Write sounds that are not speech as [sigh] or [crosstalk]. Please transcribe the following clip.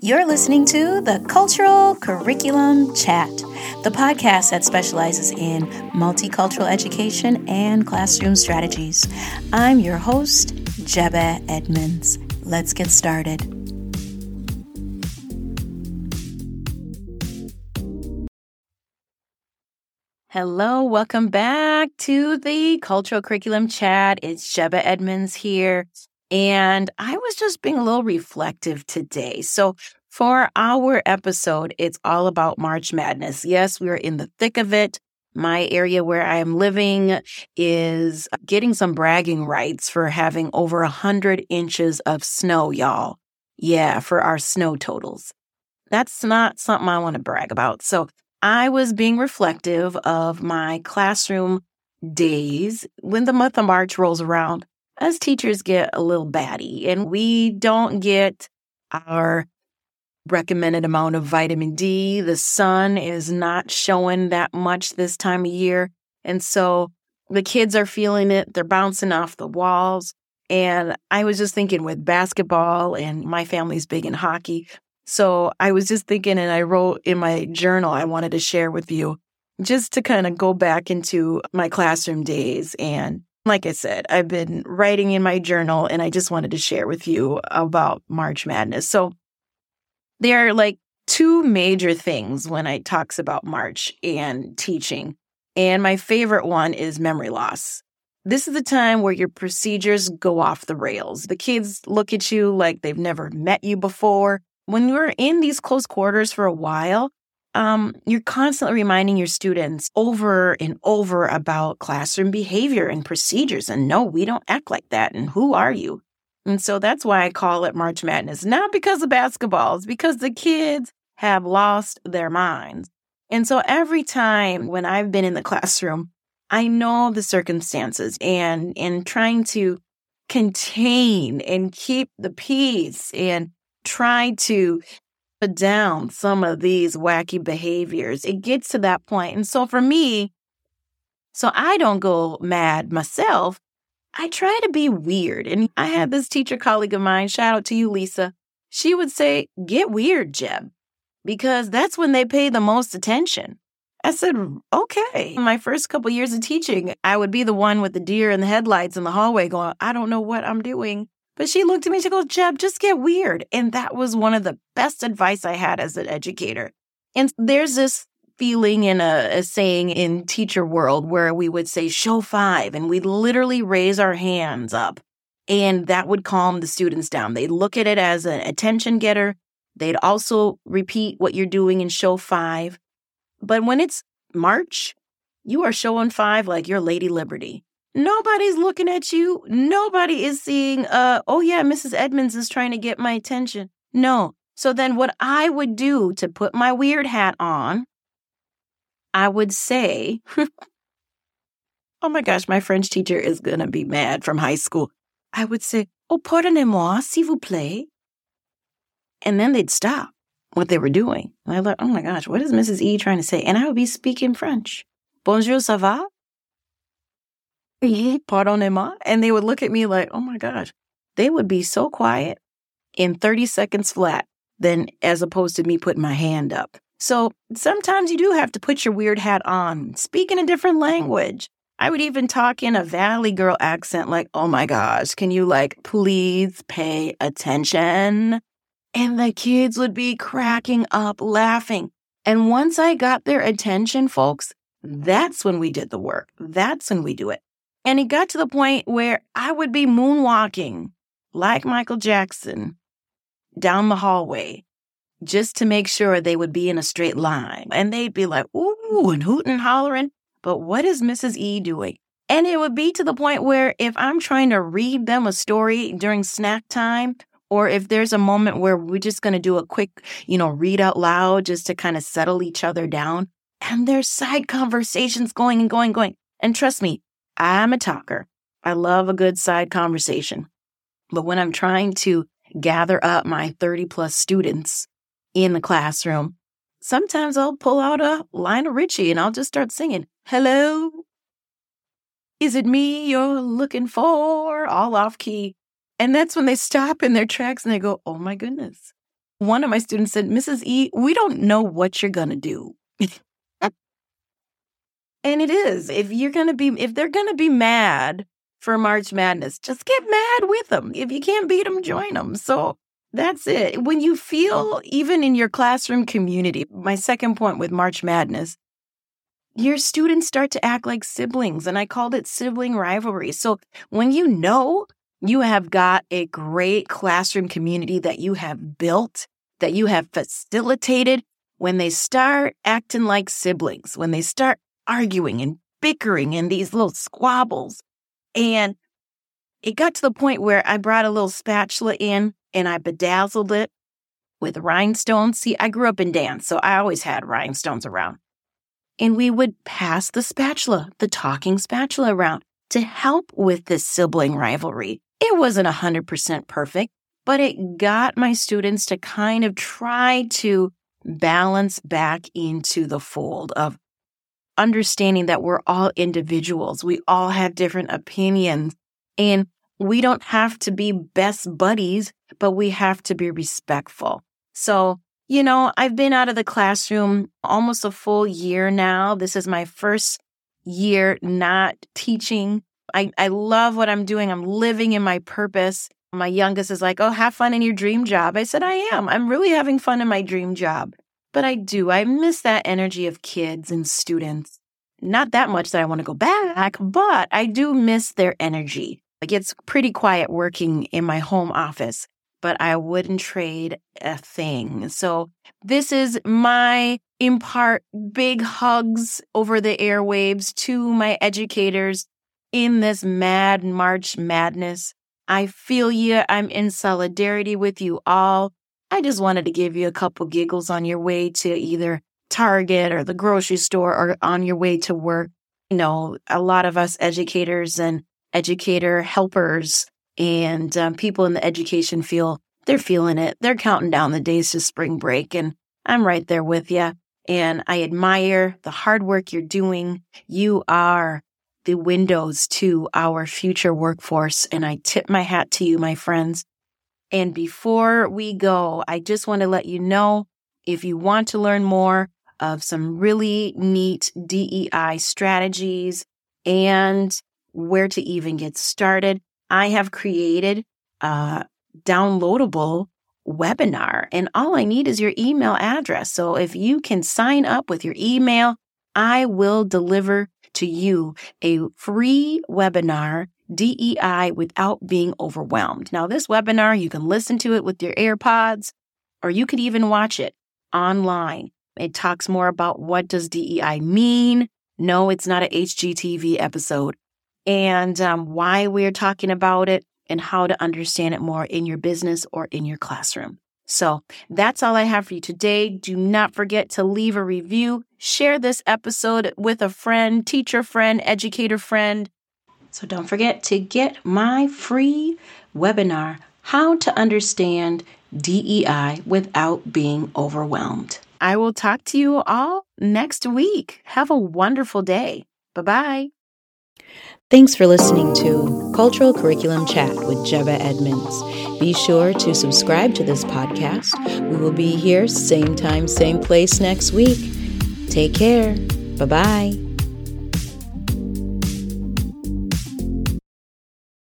You're listening to the Cultural Curriculum Chat, the podcast that specializes in multicultural education and classroom strategies. I'm your host, Jebeh Edmunds. Let's get started. Hello, welcome back to the Cultural Curriculum Chat. It's Jebeh Edmunds here. And I was just being a little reflective today. So, for our episode, it's all about March Madness. Yes, we're in the thick of it. My area where I am living is getting some bragging rights for having over 100 inches of snow, y'all. Yeah, for our snow totals. That's not something I want to brag about. So, I was being reflective of my classroom days when the month of March rolls around us teachers get a little batty and we don't get our recommended amount of vitamin D. The sun is not showing that much this time of year. And so the kids are feeling it. They're bouncing off the walls. And I was just thinking with basketball and my family's big in hockey. So I was just thinking and I wrote in my journal I wanted to share with you just to kind of go back into my classroom days and like I said, I've been writing in my journal and I just wanted to share with you about March Madness. So there are like two major things when I talks about March and teaching. And my favorite one is memory loss. This is the time where your procedures go off the rails. The kids look at you like they've never met you before. When you're in these close quarters for a while, um, you're constantly reminding your students over and over about classroom behavior and procedures. And no, we don't act like that. And who are you? And so that's why I call it March Madness, not because of basketball, it's because the kids have lost their minds. And so every time when I've been in the classroom, I know the circumstances and in trying to contain and keep the peace and try to down some of these wacky behaviors. It gets to that point. And so for me, so I don't go mad myself. I try to be weird. And I had this teacher colleague of mine, shout out to you, Lisa. She would say, Get weird, Jeb, because that's when they pay the most attention. I said, okay. My first couple years of teaching, I would be the one with the deer in the headlights in the hallway going, I don't know what I'm doing. But she looked at me, she goes, Jeb, just get weird. And that was one of the best advice I had as an educator. And there's this feeling in a, saying in teacher world where we would say show five and we'd literally raise our hands up and that would calm the students down. They'd look at it as an attention getter. They'd also repeat what you're doing in show five. But when it's March, you are showing five like you're Lady Liberty. Nobody's looking at you. Nobody is seeing, uh, oh yeah, Mrs. Edmunds is trying to get my attention. No. So then what I would do to put my weird hat on, I would say, oh my gosh, my French teacher is going to be mad from high school. I would say, oh, pardonnez-moi, s'il vous plaît. And then they'd stop what they were doing. And I thought, oh my gosh, what is Mrs. E trying to say? And I would be speaking French. Bonjour, ça va? Pardonnez-moi. And they would look at me like, oh my gosh. They would be so quiet in 30 seconds flat than as opposed to me putting my hand up. So sometimes you do have to put your weird hat on, speak in a different language. I would even talk in a Valley Girl accent, like, oh my gosh, can you like please pay attention? And the kids would be cracking up laughing. And once I got their attention, folks, that's when we did the work. That's when we do it. And it got to the point where I would be moonwalking like Michael Jackson down the hallway just to make sure they would be in a straight line. And they'd be like, ooh, and hooting and hollering. But what is Mrs. E doing? And it would be to the point where if I'm trying to read them a story during snack time, or if there's a moment where we're just going to do a quick, you know, read out loud just to kind of settle each other down, and there's side conversations going and going, and going. And trust me, I'm a talker. I love a good side conversation. But when I'm trying to gather up my 30 plus students in the classroom, sometimes I'll pull out a Lionel Richie and I'll just start singing, Hello, is it me you're looking for? All off key. And that's when they stop in their tracks and they go, Oh my goodness, one of my students said, Mrs. E, we don't know what you're going to do. [laughs] and it is. If you're going to be, if they're going to be mad for March Madness, just get mad with them. If you can't beat them, join them. So that's it. When you feel, even in your classroom community, my second point with March Madness, your students start to act like siblings. And I called it sibling rivalry. So when you know you have got a great classroom community that you have built, that you have facilitated. When they start acting like siblings, when they start arguing and bickering in these little squabbles, and it got to the point where I brought a little spatula in and I bedazzled it with rhinestones. See, I grew up in dance, so I always had rhinestones around. And we would pass the spatula, the talking spatula around to help with this sibling rivalry. It wasn't 100% perfect, but it got my students to kind of try to balance back into the fold of understanding that we're all individuals. We all have different opinions and we don't have to be best buddies, but we have to be respectful. So, you know, I've been out of the classroom almost a full year now. This is my first year not teaching I, I love what I'm doing. I'm living in my purpose. My youngest is like, Oh, have fun in your dream job. I said, I am. I'm really having fun in my dream job. But I do. I miss that energy of kids and students. Not that much that I want to go back, but I do miss their energy. Like it's pretty quiet working in my home office, but I wouldn't trade a thing. So this is my impart big hugs over the airwaves to my educators in this mad March madness. I feel you. I'm in solidarity with you all. I just wanted to give you a couple giggles on your way to either Target or the grocery store or on your way to work. You know, a lot of us educators and educator helpers and um, people in the education field, they're feeling it. They're counting down the days to spring break. And I'm right there with you. And I admire the hard work you're doing. You are the windows to our future workforce. And I tip my hat to you, my friends. And before we go, I just want to let you know if you want to learn more of some really neat DEI strategies and where to even get started, I have created a downloadable webinar and all I need is your email address. So if you can sign up with your email, I will deliver to you a free webinar, DEI without being overwhelmed. Now, this webinar, you can listen to it with your AirPods or you could even watch it online. It talks more about what does DEI mean. No, it's not a HGTV episode and um, why we're talking about it and how to understand it more in your business or in your classroom. So that's all I have for you today. Do not forget to leave a review, share this episode with a friend, teacher friend, educator friend. So don't forget to get my free webinar, How to Understand DEI Without Being Overwhelmed. I will talk to you all next week. Have a wonderful day. Bye bye. Thanks for listening to Cultural Curriculum Chat with Jebeh Edmunds. Be sure to subscribe to this podcast. We will be here same time, same place next week. Take care. Bye bye.